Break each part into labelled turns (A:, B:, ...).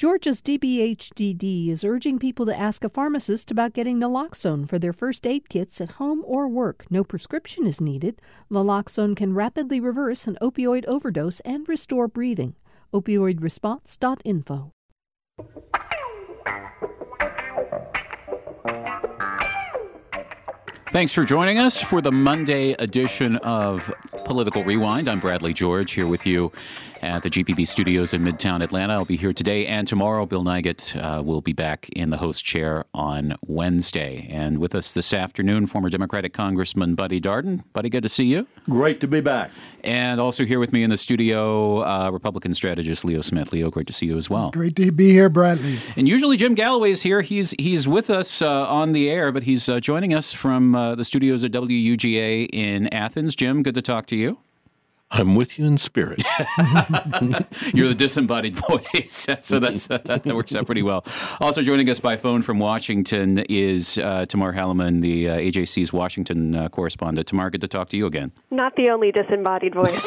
A: Georgia's DBHDD is urging people to ask a pharmacist about getting naloxone for their first aid kits at home or work. No prescription is needed. Naloxone can rapidly reverse an opioid overdose and restore breathing. Opioidresponse.info.
B: Thanks for joining us for the Monday edition of Political Rewind. I'm Bradley George here with you at the GPB studios in Midtown Atlanta. I'll be here today and tomorrow. Bill Nigut uh, will be back in the host chair on Wednesday. And with us this afternoon, former Democratic Congressman Buddy Darden. Buddy, good to see you.
C: Great to be back.
B: And also here with me in the studio, uh, Republican strategist Leo Smith. Leo, great to see you as well.
D: It's great to be here, Bradley.
B: And usually Jim Galloway is here. He's he's with us uh, on the air, but he's uh, joining us from uh, the studios at WUGA in Athens. Jim, good to talk to you.
E: I'm with you in spirit.
B: You're the disembodied voice, so that's uh, that works out pretty well. Also joining us by phone from Washington is uh, Tamar Hallerman, the uh, AJC's Washington uh, correspondent. Tamar, good to talk to you again.
F: Not the only disembodied voice.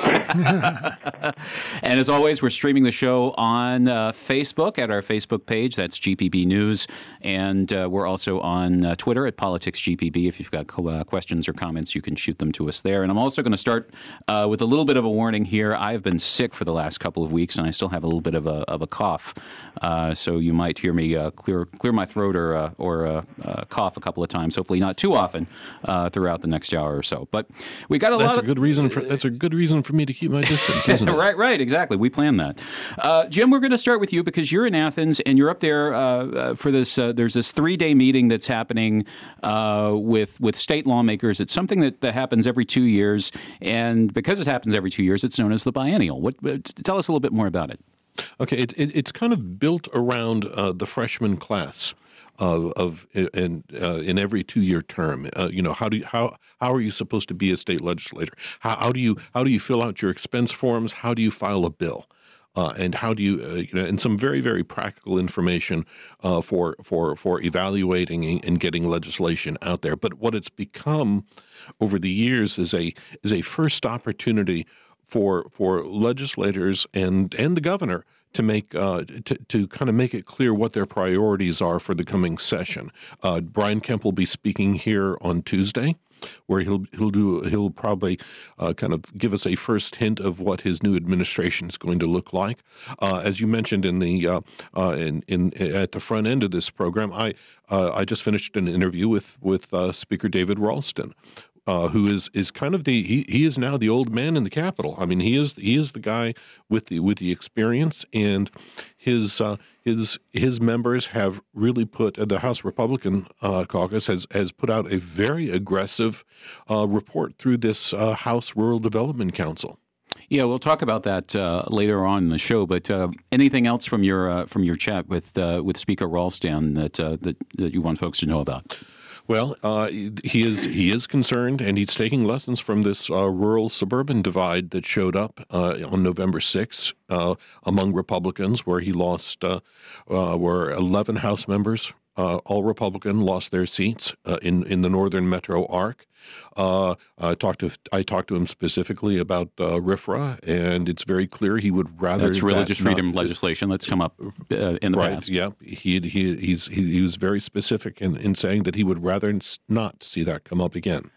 B: and as always, we're streaming the show on uh, Facebook at our Facebook page. That's GPB News, and uh, we're also on Twitter at Politics GPB. If you've got questions or comments, you can shoot them to us there. And I'm also going to start with a little bit bit of a warning here. I've been sick for the last couple of weeks, and I still have a little bit of a, of a cough. Uh, so you might hear me uh, clear clear my throat or uh, or uh, uh, cough a couple of times. Hopefully, not too often uh, throughout the next hour or so. But we got a
E: that's
B: lot.
E: That's a good reason for that's a good reason for me to keep my distance, isn't it?
B: right, right, exactly. We planned that. Jim, we're going to start with you because you're in Athens and you're up there for this. there's this three day meeting that's happening with with state lawmakers. It's something that, that happens every two years, and because it happens every every two years. It's known as the biennial. What, uh, tell us a little bit more about it.
E: Okay, it, it, it's kind of built around uh, the freshman class. Of in uh, in every two year term. Uh, you know how do you, how how are you supposed to be a state legislator? How, how do you how do you fill out your expense forms? How do you file a bill? Uh, and how do you, uh, you know, and some very, very practical information uh, for for for evaluating and getting legislation out there. But what it's become over the years is a is a first opportunity for for legislators and and the governor to make uh, to, to kind of make it clear what their priorities are for the coming session. Uh, Brian Kemp will be speaking here on Tuesday, where he'll he'll do he'll probably uh, kind of give us a first hint of what his new administration is going to look like. Uh, as you mentioned in the uh, uh, in in at the front end of this program, I I just finished an interview with with Speaker David Ralston, uh, who is is kind of the he, he is now the old man in the Capitol. I mean, he is he is the guy with the with the experience, and his uh, his his members have really put uh, the House Republican uh, caucus has has put out a very aggressive uh, report through this uh, House Rural Development Council.
B: Yeah, we'll talk about that uh, later on in the show. But uh, anything else from your uh, from your chat with with Speaker Ralston that, that that you want folks to know about?
E: Well, uh, he is he is concerned, and he's taking lessons from this uh, rural suburban divide that showed up uh, on November 6th uh, among Republicans, where he lost, uh, uh, where 11 House members, all Republican, lost their seats in in the northern metro arc. Uh, I talked to I talked to him specifically about uh, RFRA, and it's very clear he would rather.
B: That's religious that freedom not, legislation that's come up uh, in the
E: right,
B: past.
E: Yeah, he he he's he, he was very specific in, in saying that he would rather not see that come up again.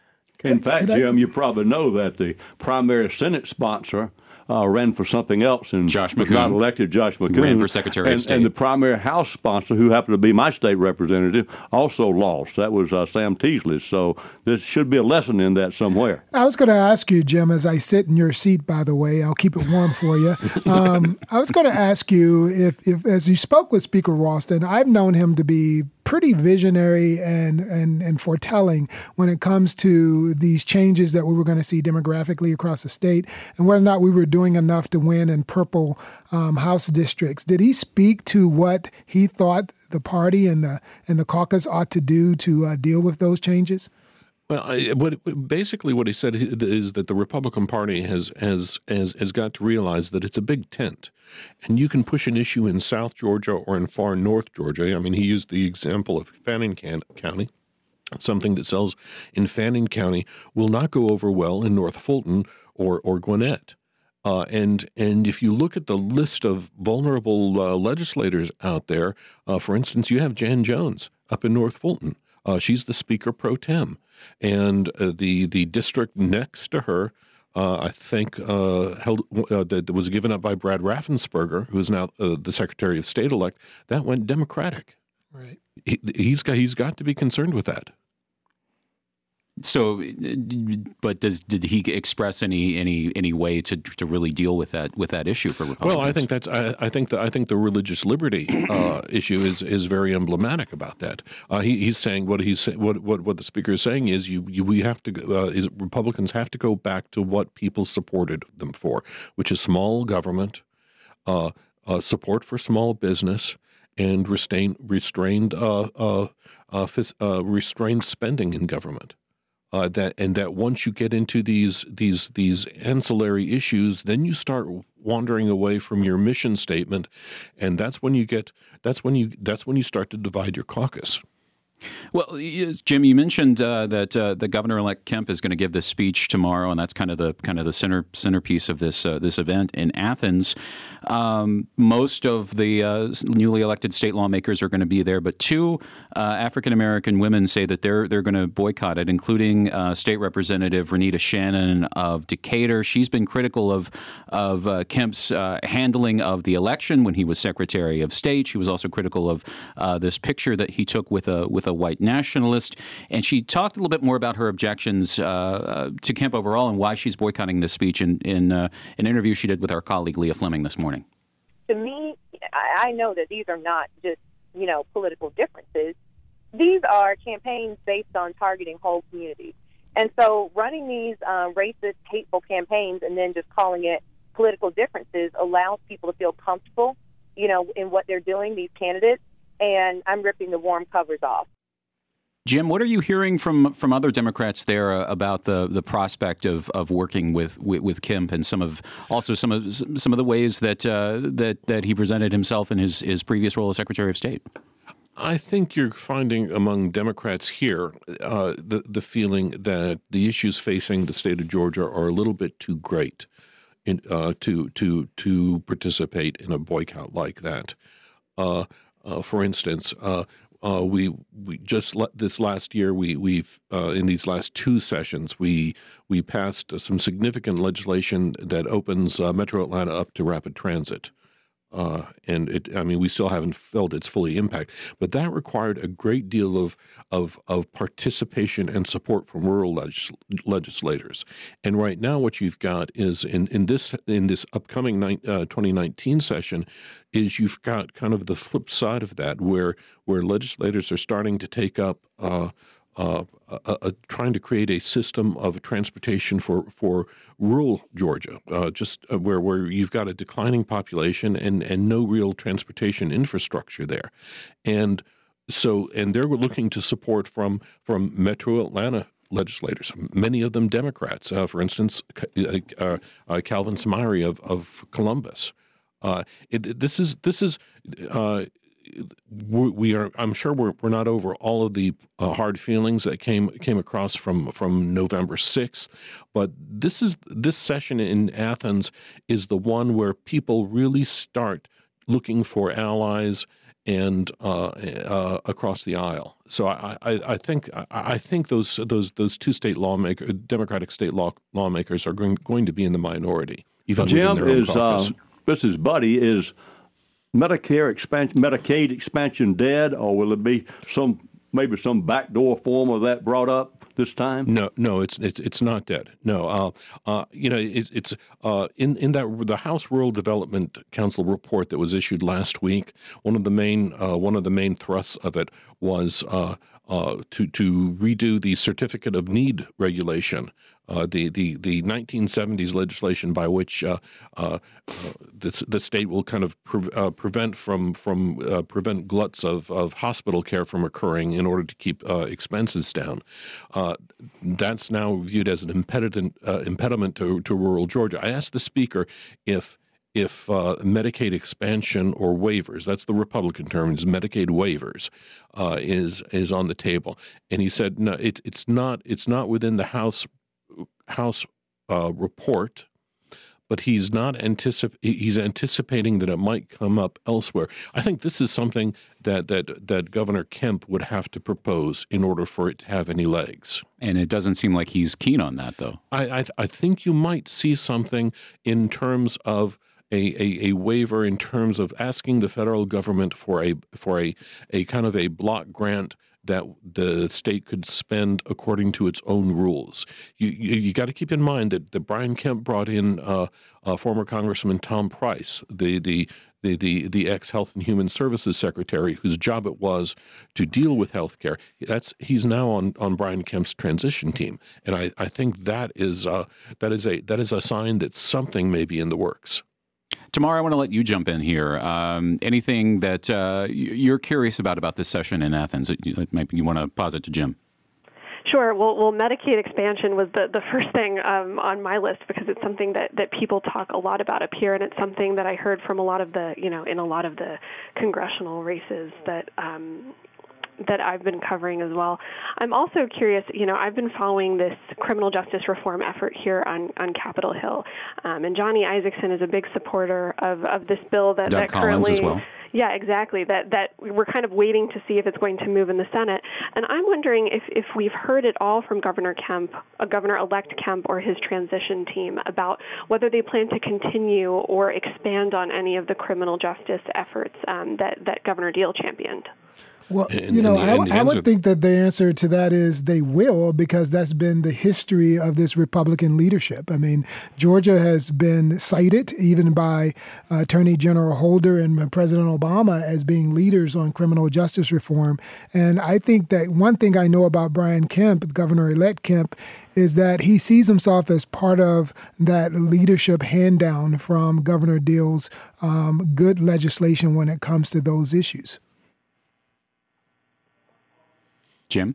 C: In fact, Jim, you probably know that the primary Senate sponsor uh, ran for something else and
B: Josh
C: was not elected. Josh McKoon
B: ran for Secretary
C: and,
B: of State,
C: and the primary House sponsor, who happened to be my state representative, also lost. That was uh, Sam Teasley. So there should be a lesson in that somewhere.
D: I was going to ask you, Jim, as I sit in your seat. By the way, I'll keep it warm for you. Um, I was going to ask you if, if, as you spoke with Speaker Ralston, I've known him to be pretty visionary and, and, and foretelling when it comes to these changes that we were going to see demographically across the state and whether or not we were doing enough to win in purple um, House districts. Did he speak to what he thought the party and the and the caucus ought to do to uh, deal with those changes?
E: Well, I, what, basically what he said is that the Republican Party has, has has has got to realize that it's a big tent, and you can push an issue in South Georgia or in far North Georgia. I mean, he used the example of Fannin County. Something that sells in Fannin County will not go over well in North Fulton or or Gwinnett. Uh, and and if you look at the list of vulnerable uh, legislators out there, uh, for instance, you have Jan Jones up in North Fulton. Uh, she's the Speaker pro tem, and uh, the the district next to her, uh, I think, uh, held uh, that was given up by Brad Raffensperger, who is now uh, the Secretary of State elect. That went Democratic.
D: Right.
E: He, he's got he's got to be concerned with that.
B: So, but does did he express any any any way to to really deal with that with that issue for Republicans?
E: Well, I think that's I, I think that I think the religious liberty uh, issue is is very emblematic about that. Uh, he, he's saying what he's what what what the speaker is saying is you, you we have to uh, is Republicans have to go back to what people supported them for, which is small government, uh, uh, support for small business, and restrained restrained uh, restrained spending in government uh, that and that once you get into these these these ancillary issues, then you start wandering away from your mission statement, and that's when you get that's when you that's when you start to divide your caucus.
B: Well, Jim, you mentioned uh, that uh, the governor-elect Kemp is going to give this speech tomorrow, and that's kind of the kind of the center centerpiece of this uh, this event in Athens. Um, most of the uh, newly elected state lawmakers are going to be there, but two uh, African American women say that they're they're going to boycott it, including uh, State Representative Renitta Shannon of Decatur. She's been critical of of Kemp's handling of the election when he was Secretary of State. She was also critical of this picture that he took with a with with a white nationalist. And she talked a little bit more about her objections uh, uh, to Kemp overall and why she's boycotting this speech in, in uh, an interview she did with our colleague Leah Fleming this morning.
G: To me, I know that these are not just, you know, political differences. These are campaigns based on targeting whole communities. And so running these uh, racist, hateful campaigns and then just calling it political differences allows people to feel comfortable, you know, in what they're doing, these candidates, and I'm ripping the warm covers off.
B: Jim, what are you hearing from from other Democrats there uh, about the the prospect of, of working with, with, with Kemp and some of also some of some of the ways that uh, that that he presented himself in his his previous role as Secretary of State?
E: I think you're finding among Democrats here uh, the the feeling that the issues facing the state of Georgia are a little bit too great in, uh, to to to participate in a boycott like that. Uh, for instance, uh, we we just this last year we we've uh, in these last two sessions we we passed some significant legislation that opens uh, Metro Atlanta up to rapid transit. Uh, and it, I mean, we still haven't felt its fully impact, but that required a great deal of of, of participation and support from rural legis- legislators. And right now, what you've got is in, in this in this upcoming uh, 2019 session, is you've got kind of the flip side of that, where where legislators are starting to take up. Uh, uh, uh, uh, trying to create a system of transportation for, for rural Georgia, uh, just uh, where, where you've got a declining population and, and no real transportation infrastructure there. And so, and they're looking to support from, from Metro Atlanta legislators, many of them Democrats. Uh, for instance, Calvin Smyre of, of Columbus. It, this is this is we are i'm sure we're, we're not over all of the uh, hard feelings that came came across from from november 6th but this is this session in athens is the one where people really start looking for allies and uh, uh, across the aisle. So I, I, I think I, I, think those those those two state lawmakers, Democratic state law, lawmakers, are going, going to be in the minority.
C: Even Jim is uh, this is Buddy is Medicare expansion, Medicaid expansion dead, or will it be some maybe some backdoor form of that brought up this time?
E: No, no, it's it's it's not dead. No, uh, uh, you know, it's it's uh, in in that the House Rural Development Council report that was issued last week. One of the main uh, one of the main thrusts of it was uh, to to redo the certificate of need regulation uh, the, the, the 1970s legislation by which uh, uh, the, the state will kind of pre- uh, prevent from from uh, prevent gluts of, of hospital care from occurring in order to keep expenses down. that's now viewed as an impediment impediment to, to rural Georgia. I asked the speaker if if uh, Medicaid expansion or waivers, that's the Republican term, is Medicaid waivers, uh, is is on the table, and he said no, it, it's not it's not within the House House uh, report, but he's not anticip- he's anticipating that it might come up elsewhere. I think this is something that that that Governor Kemp would have to propose in order for it to have any legs.
B: And it doesn't seem like he's keen on that, though.
E: I I, I think you might see something in terms of. A, a, a waiver in terms of asking the federal government for a for a, a kind of a block grant that the state could spend according to its own rules. You you, you got to keep in mind that, that Brian Kemp brought in uh, uh, former Congressman Tom Price, the the the, the, the ex Health and Human Services Secretary, whose job it was to deal with health care. That's he's now on, on Brian Kemp's transition team, and I, I think that is uh, that is a that is a sign that something may be in the works.
B: Tamar, I want to let you jump in here. Um, anything that uh, you're curious about about this session in Athens? You, you want to posit to Jim?
F: Sure. Well, well, Medicaid expansion was the, the first thing um, on my list because it's something that, that people talk a lot about up here, and it's something that I heard from a lot of the, you know, in a lot of the congressional races that um, that I've been covering as well. I'm also curious, you know, I've been following this criminal justice reform effort here on, on Capitol Hill. Um, and Johnny Isakson is a big supporter of, of this bill that,
B: Doug
F: that
B: Collins
F: currently.
B: well.
F: Yeah, exactly. That that we're kind of waiting to see if it's going to move in the Senate. And I'm wondering if, if we've heard at all from Governor Kemp, uh, Governor-elect Kemp, or his transition team about whether they plan to continue or expand on any of the criminal justice efforts um, that that Governor Deal championed.
D: Well,
E: And-
D: you know,
E: and the- and
D: I, I would think that the answer to that is they will because that's been the history of this Republican leadership. I mean, Georgia has been cited even by uh, Attorney General Holder and President Obama as being leaders on criminal justice reform. And I think that one thing I know about Brian Kemp, Governor elect Kemp, is that he sees himself as part of that leadership hand down from Governor Deal's um, good legislation when it comes to those issues.
B: Jim?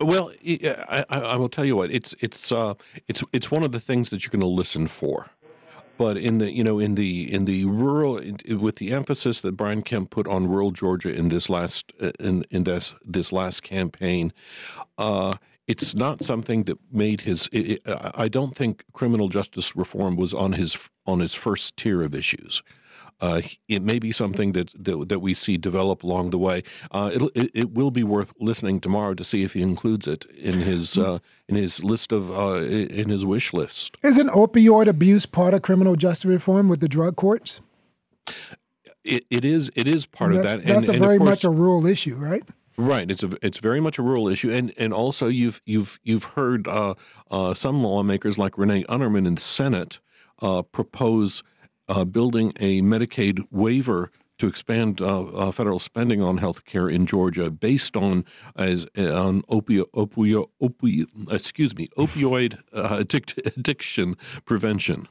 E: Well, I, I, will tell you what it's it's uh, it's it's one of the things that you're going to listen for. But in the you know in the in the rural with the emphasis that Brian Kemp put on rural Georgia in this last uh, in in this this last campaign, uh, it's not something that made his. It, I don't think criminal justice reform was on his on his first tier of issues. Uh, it may be something that, that that we see develop along the way. Uh, it'll, it it will be worth listening tomorrow to see if he includes it in his uh, in his list of uh, in his wish list.
D: Isn't opioid abuse part of criminal justice reform with the drug courts?
E: It, it is it is part of
D: that's,
E: that.
D: That's
E: and,
D: a
E: and
D: very
E: course-
D: much a rural issue, right?
E: Right, it's a it's very much a rural issue, and and also you've you've you've heard uh, uh, some lawmakers like Renee Unterman in the Senate uh, propose uh, building a Medicaid waiver to expand uh, uh, federal spending on health care in Georgia based on as on opio, opio, opio excuse me opioid uh, addict, addiction prevention.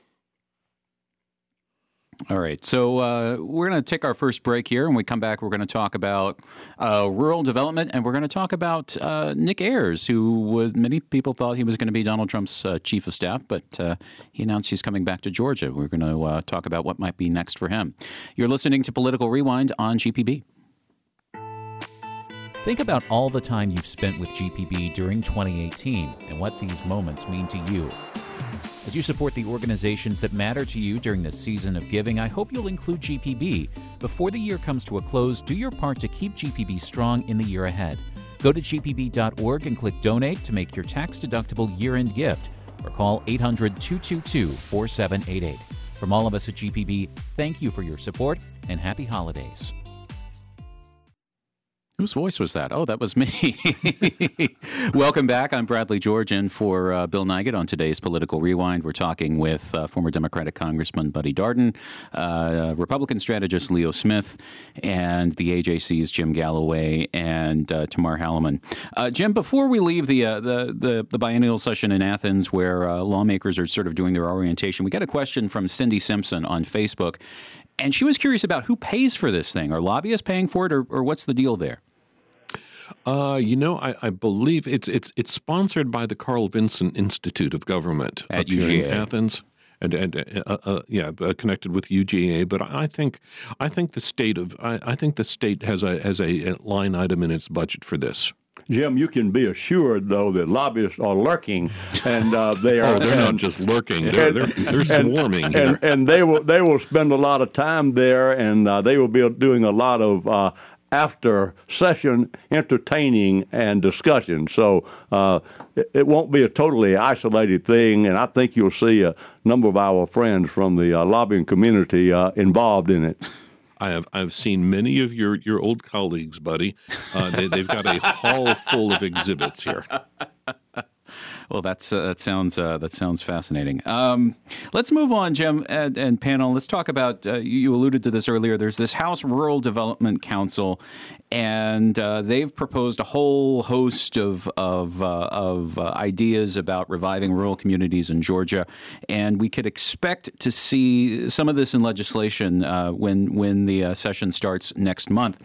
B: All right. So uh, we're going to take our first break here. When we come back, we're going to talk about uh, rural development and we're going to talk about uh, Nick Ayers, who was, many people thought he was going to be Donald Trump's uh, chief of staff, but uh, he announced he's coming back to Georgia. We're going to uh, talk about what might be next for him. You're listening to Political Rewind on GPB.
H: Think about all the time you've spent with GPB during 2018 and what these moments mean to you. As you support the organizations that matter to you during this season of giving, I hope you'll include GPB. Before the year comes to a close, do your part to keep GPB strong in the year ahead. Go to gpb.org and click donate to make your tax deductible year end gift or call 800 222 4788. From all of us at GPB, thank you for your support and happy holidays.
B: Whose voice was that? Oh, that was me. Welcome back. I'm Bradley George in for uh, Bill Nigut on today's Political Rewind. We're talking with uh, former Democratic Congressman Buddy Darden, uh, Republican strategist Leo Smith, and the AJC's Jim Galloway and uh, Tamar Hallerman. Uh, Jim, before we leave the, uh, the, the, the biennial session in Athens where lawmakers are sort of doing their orientation, we got a question from Cindy Simpson on Facebook. And she was curious about who pays for this thing. Are lobbyists paying for it, or, or what's the deal there?
E: Uh, you know, I, I believe it's it's it's sponsored by the Carl Vinson Institute of Government
B: At
E: up here in
B: UGA.
E: Athens, and and uh, uh, yeah, uh, connected with UGA. But I think I think the state of I, I think the state has a has a line item in its budget for this.
C: Jim, you can be assured though that lobbyists are lurking, and uh, they are.
E: Oh, they're not just lurking; they're, they're, they're swarming
C: and,
E: here.
C: and, and they will they will spend a lot of time there, and uh, they will be doing a lot of uh, after session entertaining and discussion. So uh, it, it, won't be a totally isolated thing, and I think you'll see a number of our friends from the uh, lobbying community uh, involved in it.
E: I have I've seen many of your, your old colleagues, buddy. Uh, they, they've got a hall full of exhibits here.
B: Well, that's uh, that sounds uh, that sounds fascinating. Um, let's move on, Jim and, and panel. Let's talk about. Uh, you alluded to this earlier. There's this House Rural Development Council, and uh, they've proposed a whole host of of, uh, of uh, ideas about reviving rural communities in Georgia, and we could expect to see some of this in legislation when when the session starts next month.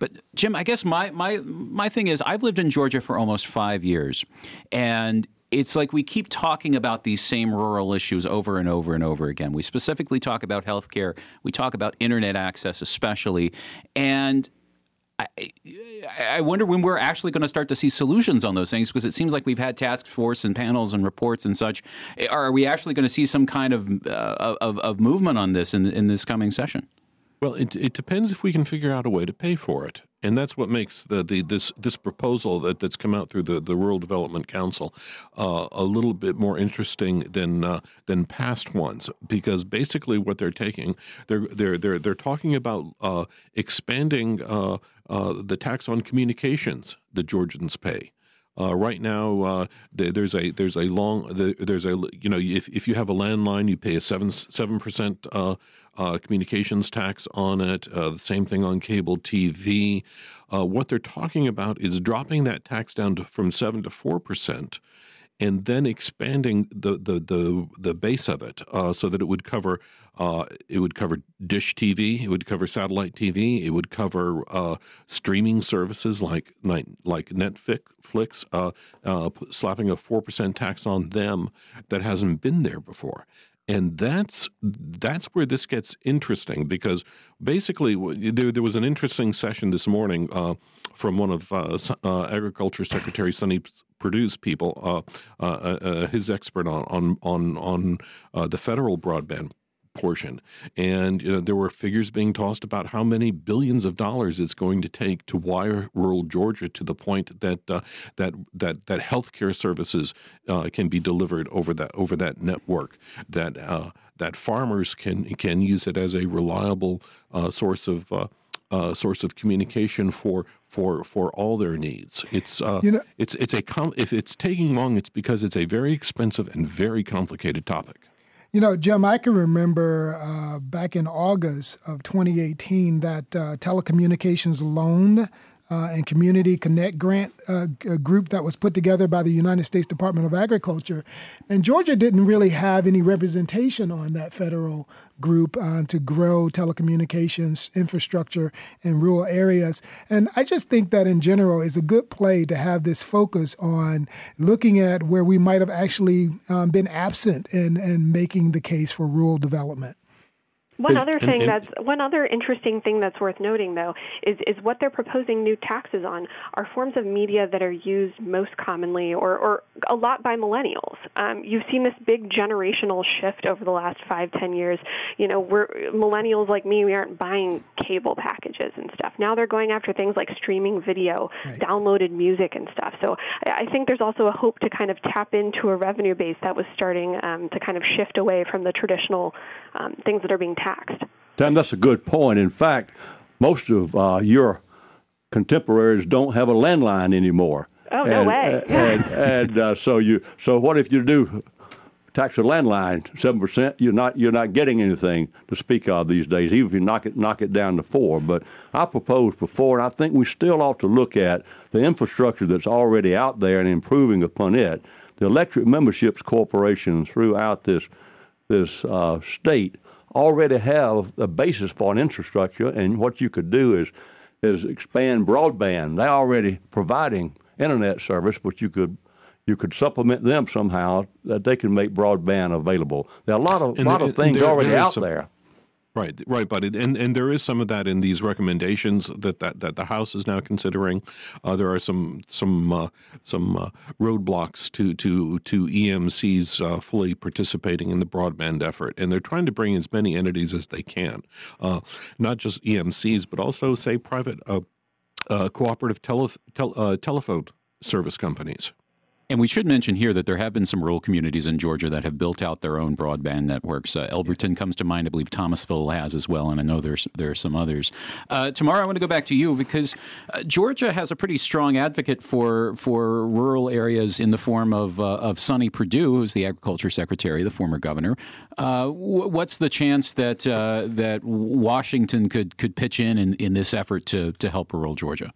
B: But Jim, I guess my my my thing is, I've lived in Georgia for almost five years, and it's like we keep talking about these same rural issues over and over and over again. We specifically talk about healthcare, we talk about internet access, especially, and I, I wonder when we're actually going to start to see solutions on those things because it seems like we've had task force and panels and reports and such. Are we actually going to see some kind of uh, of, of movement on this in in this coming session?
E: Well, it, it depends if we can figure out a way to pay for it and that's what makes the, the this this proposal that, that's come out through the, the Rural Development Council uh, a little bit more interesting than uh, than past ones because basically what they're taking they're they're they're they're talking about uh, expanding uh, uh, the tax on communications that Georgians pay. Uh, right now, uh, there's a there's a long there's a you know if, if you have a landline, you pay a seven seven percent uh, uh, communications tax on it. Uh, the same thing on cable TV. Uh, what they're talking about is dropping that tax down to, from seven to four percent, and then expanding the the the, the base of it uh, so that it would cover uh, it would cover dish TV, it would cover satellite TV, it would cover uh, streaming services like like Netflix, uh, uh, slapping a four percent tax on them that hasn't been there before and that's that's where this gets interesting because basically there, there was an interesting session this morning uh, from one of uh, uh, Agriculture Secretary Sonny Perdue's people, uh, uh, uh, his expert on on on on the federal broadband portion. And you know, there were figures being tossed about how many billions of dollars it's going to take to wire rural Georgia to the point that uh, that that that healthcare services uh, can be delivered over that over that network. That uh, that farmers can can use it as a reliable uh, source of uh, uh, source of communication for for for all their needs. It's uh, you know, it's it's a com- if it's taking long, it's because it's a very expensive and very complicated topic.
D: You know, Jim, I can remember uh, back in August of 2018 that uh, telecommunications loan uh, and Community Connect grant uh, group that was put together by the United States Department of Agriculture. And Georgia didn't really have any representation on that federal group uh, to grow telecommunications infrastructure in rural areas. And I just think that in general is a good play to have this focus on looking at where we might have actually um, been absent in, in making the case for rural development.
F: One other thing and, and, that's one other interesting thing that's worth noting though is is what they're proposing new taxes on are forms of media that are used most commonly or, or a lot by millennials. Um, you've seen this big generational shift over the last five ten years. You know, we're millennials like me. We aren't buying cable packages and stuff. Now they're going after things like streaming video, right. downloaded music and stuff. So I think there's also a hope to kind of tap into a revenue base that was starting um, to kind of shift away from the traditional um, things that are being taxed.
C: Tim, that's a good point. In fact, most of uh, your contemporaries don't have a landline anymore.
F: Oh no
C: and,
F: way!
C: and, and uh, so you so what if you do tax a landline seven percent? You're not you're not getting anything to speak of these days, even if you knock it knock it down to four. But I proposed before, and I think we still ought to look at the infrastructure that's already out there and improving upon it. The electric memberships corporations throughout this this uh, state already have a basis for an infrastructure, and what you could do is is expand broadband. They're already providing internet service, but you could you could supplement them somehow that they can make broadband available. There are a lot of and lot there, of things there, already there out there.
E: Right, right, but it, and and there is some of that in these recommendations that that, that the House is now considering. Uh, there are some some uh, some uh, roadblocks to to to EMCs uh, fully participating in the broadband effort, and they're trying to bring as many entities as they can, uh, not just EMCs, but also say private uh, cooperative tele, tel, telephone service companies.
B: And we should mention here that there have been some rural communities in Georgia that have built out their own broadband networks. Uh, Elberton comes to mind. I believe Thomasville has as well, and I know there's there are some others. Uh, Tamara, I want to go back to you because uh, Georgia has a pretty strong advocate for for rural areas in the form of uh, of Sonny Perdue, who's the agriculture secretary, the former governor. Uh, w- what's the chance that uh, that Washington could could pitch in, in in this effort to to help rural Georgia?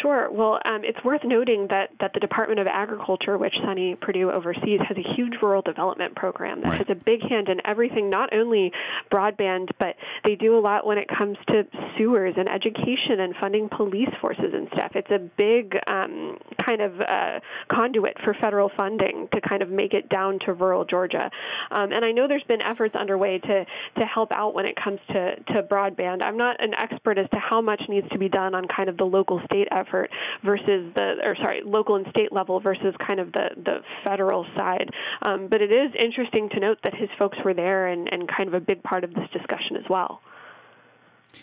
F: Sure. Well, um, it's worth noting that, that the Department of Agriculture, which Sonny Perdue oversees, has a huge rural development program that right. has a big hand in everything, not only broadband, but they do a lot when it comes to sewers and education and funding police forces and stuff. It's a big um, kind of uh, conduit for federal funding to kind of make it down to rural Georgia. Um, and I know there's been efforts underway to, to help out when it comes to, to broadband. I'm not an expert as to how much needs to be done on kind of the local state effort effort versus the, or sorry, local and state level versus kind of the, the federal side. Um, but it is interesting to note that his folks were there and, and kind of a big part of this discussion as well.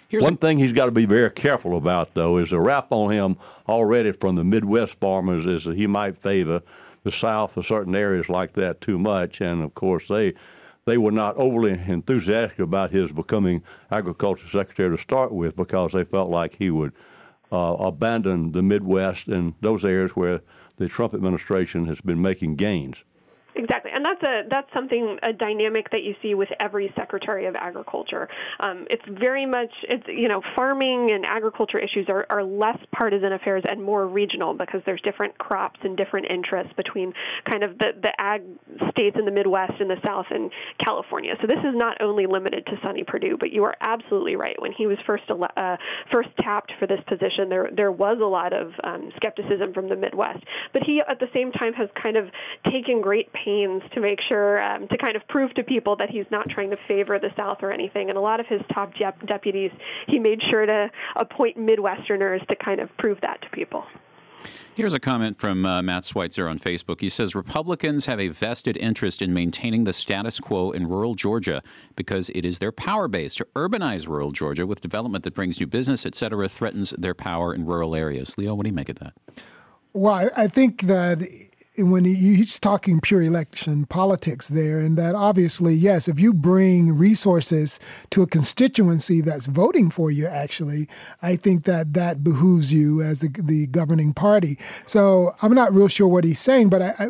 C: Here's One a- thing he's got to be very careful about, though, is a rap on him already from the Midwest farmers is that he might favor the South or certain areas like that too much. And of course, they they were not overly enthusiastic about his becoming agriculture secretary to start with because they felt like he would uh, abandon the Midwest and those areas where the Trump administration has been making gains.
F: Exactly, and that's a that's something a dynamic that you see with every Secretary of Agriculture. Um, it's very much it's you know farming and agriculture issues are, are less partisan affairs and more regional because there's different crops and different interests between kind of the the ag states in the Midwest and the South and California. So this is not only limited to Sonny Perdue, but you are absolutely right. When he was first uh, first tapped for this position, there there was a lot of um, skepticism from the Midwest, but he at the same time has kind of taken great pains to make sure um, to kind of prove to people that he's not trying to favor the South or anything. And a lot of his top deputies, he made sure to appoint Midwesterners to kind of prove that to people.
B: Here's a comment from uh, Matt Schweitzer on Facebook. He says Republicans have a vested interest in maintaining the status quo in rural Georgia because it is their power base. To urbanize rural Georgia with development that brings new business, et cetera, threatens their power in rural areas. Leo, what do you make of that?
D: Well, I think that when he, he's talking pure election politics there, and that obviously, yes, if you bring resources to a constituency that's voting for you, actually, I think that that behooves you as the, the governing party. So I'm not real sure what he's saying, but I, I,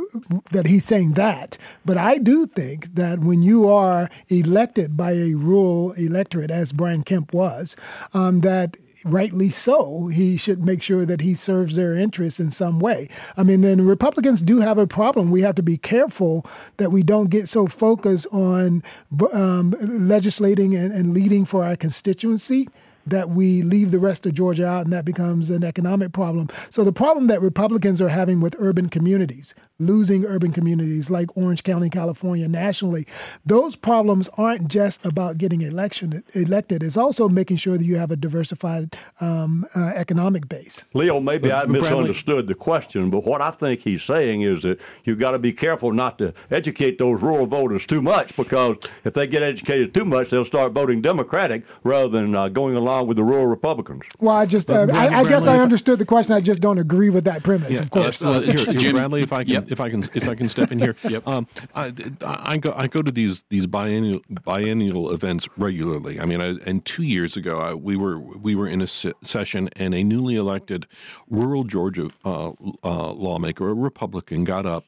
D: that he's saying that. But I do think that when you are elected by a rural electorate, as Brian Kemp was, um, that rightly so, he should make sure that he serves their interests in some way. I mean, then Republicans do have a problem. We have to be careful that we don't get so focused on um, legislating and, and leading for our constituency that we leave the rest of Georgia out and that becomes an economic problem. So the problem that Republicans are having with urban communities, losing urban communities like Orange County, California, nationally, those problems aren't just about getting election elected. It's also making sure that you have a diversified um, uh, economic base.
C: Leo, maybe but, I misunderstood Bradley, the question, but what I think he's saying is that you've got to be careful not to educate those rural voters too much because if they get educated too much, they'll start voting Democratic rather than uh, going along with the rural Republicans.
D: Well, I just, uh, I, I, guess I understood the question. I just don't agree with that premise,
E: yeah,
D: of course.
E: Uh, here, Jim, Bradley, if I can, yep if I can if I can step in here.
B: yep. Um,
E: I, I go I go to these these biennial biennial events regularly. I mean, I, and two years ago I, we were we were in a session and a newly elected rural Georgia uh, uh, lawmaker, a Republican, got up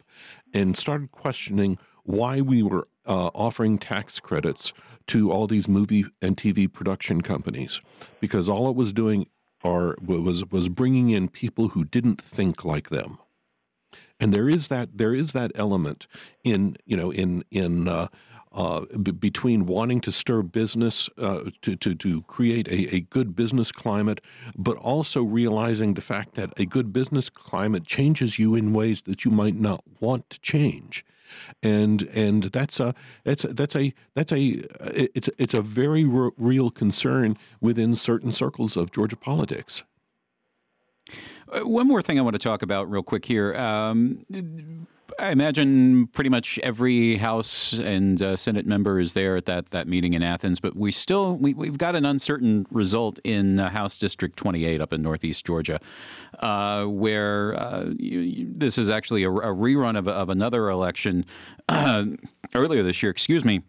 E: and started questioning why we were uh, offering tax credits to all these movie and TV production companies because all it was doing are was was bringing in people who didn't think like them and there is that there is that element in you know in in uh, uh, b- between wanting to stir business uh, to, to, to create a, a good business climate, but also realizing the fact that a good business climate changes you in ways that you might not want to change. and and that's a that's a, that's a that's a it's it's a very real concern within certain circles of Georgia politics.
B: Uh, one more thing I want to talk about real quick here. Um, I imagine pretty much every House and uh, Senate member is there at that, that meeting in Athens, but we still we, we've got an uncertain result in uh, House District 28 up in Northeast Georgia, uh, where uh, you, you, this is actually a, a rerun of, of another election earlier this year. Excuse me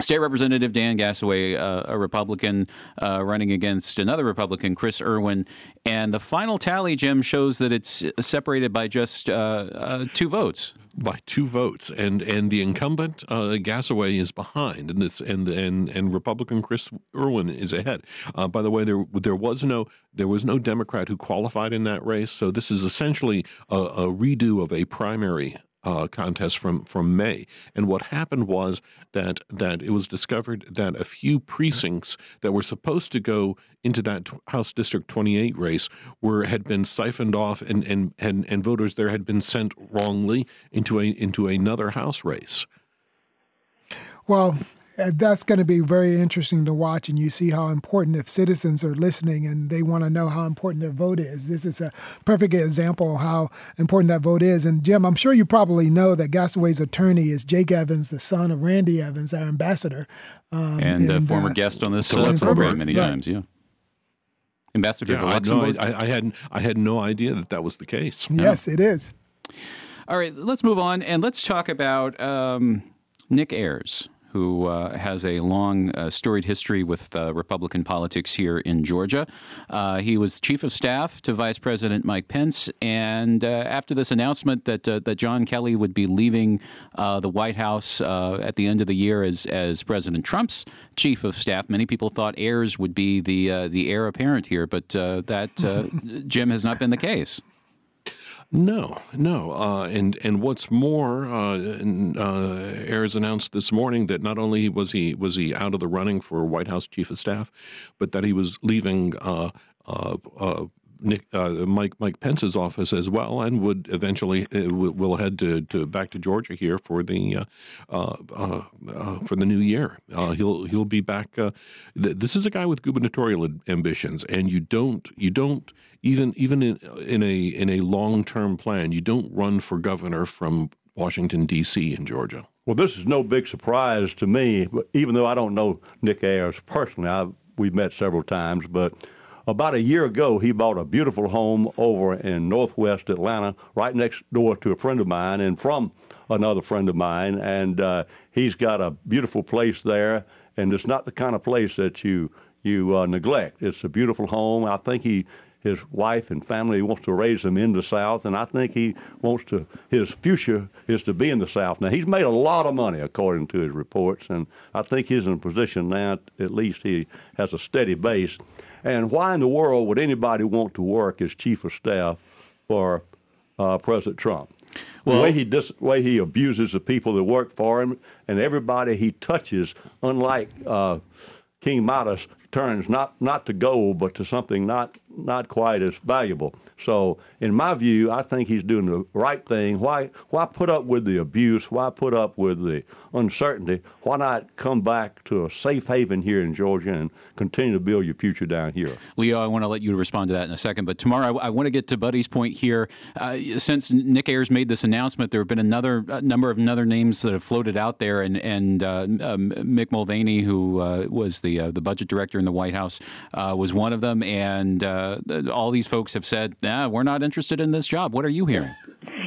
B: State Representative Dan Gasaway, uh, a Republican, uh, running against another Republican, Chris Erwin. And the final tally, Jim, shows that it's separated by just uh, uh two votes.
E: By two votes, and and the incumbent uh, Gasaway is behind, and this and and and Republican Chris Erwin is ahead. Uh, by the way, there there was no there was no Democrat who qualified in that race, so this is essentially a, a redo of a primary uh, contest from from May. And what happened was that that it was discovered that a few precincts that were supposed to go into that House District 28 race were had been siphoned off, and and and, and voters there had been sent wrongly into a into another House race.
D: Well, that's going to be very interesting to watch, and you see how important if citizens are listening and they want to know how important their vote is. This is a perfect example of how important that vote is. And Jim, I'm sure you probably know that Gasaway's attorney is Jake Evans, the son of Randy Evans, our ambassador,
B: um, and, a former uh, guest on this uh, program many right. times. Yeah. Ambassador yeah, to Luxembourg.
E: I, no, I, I, had I had no idea that that was the case.
D: Yes, it is.
B: All right, let's move on and let's talk about um, Nick Ayers who uh, has a long, uh, storied history with uh, Republican politics here in Georgia. Uh, he was chief of staff to Vice President Mike Pence, and uh, after this announcement that uh, that John Kelly would be leaving the White House at the end of the year as as President Trump's chief of staff, many people thought Ayers would be the the heir apparent here, but that Jim has not been the case.
E: No, no, uh, and and what's more, uh, uh, Ayers announced this morning that not only was he was he out of the running for White House Chief of Staff, but that he was leaving uh, uh, uh, Nick, uh, Mike Mike Pence's office as well, and would eventually uh, will head to, to back to Georgia here for the uh, uh, uh for the new year. He'll he'll be back. Th- this is a guy with gubernatorial ambitions, and you don't you don't even even in, in a in a long term plan, you don't run for governor from Washington D.C. in Georgia.
C: Well, this is no big surprise to me, even though I don't know Nick Ayers personally. I've, we've met several times, but about a year ago, he bought a beautiful home over in northwest Atlanta, right next door to a friend of mine and from another friend of mine. And uh, he's got a beautiful place there, and it's not the kind of place that you you uh, neglect. It's a beautiful home. I think he his wife and family wants to raise them in the South, and I think he wants to. His future is to be in the South. Now he's made a lot of money according to his reports, and I think he's in a position now. At least he has a steady base. And why in the world would anybody want to work as chief of staff for uh, President Trump? Well, the way he dis- way he abuses the people that work for him and everybody he touches, unlike uh, King Midas, turns not, not to gold, but to something not not quite as valuable. So, in my view, I think he's doing the right thing. Why why put up with the abuse? Why put up with the uncertainty? Why not come back to a safe haven here in Georgia and continue to build your future down here?
B: Leo, I want to let you respond to that in a second, but tomorrow I, I want to get to Buddy's point here. Uh, since Nick Ayers made this announcement, there have been another a number of other names that have floated out there, and and uh, um, Mick Mulvaney, who uh, was the uh, the budget director in the White House, uh, was one of them, and uh, all these folks have said, nah, we're not interested in this job. What are you hearing?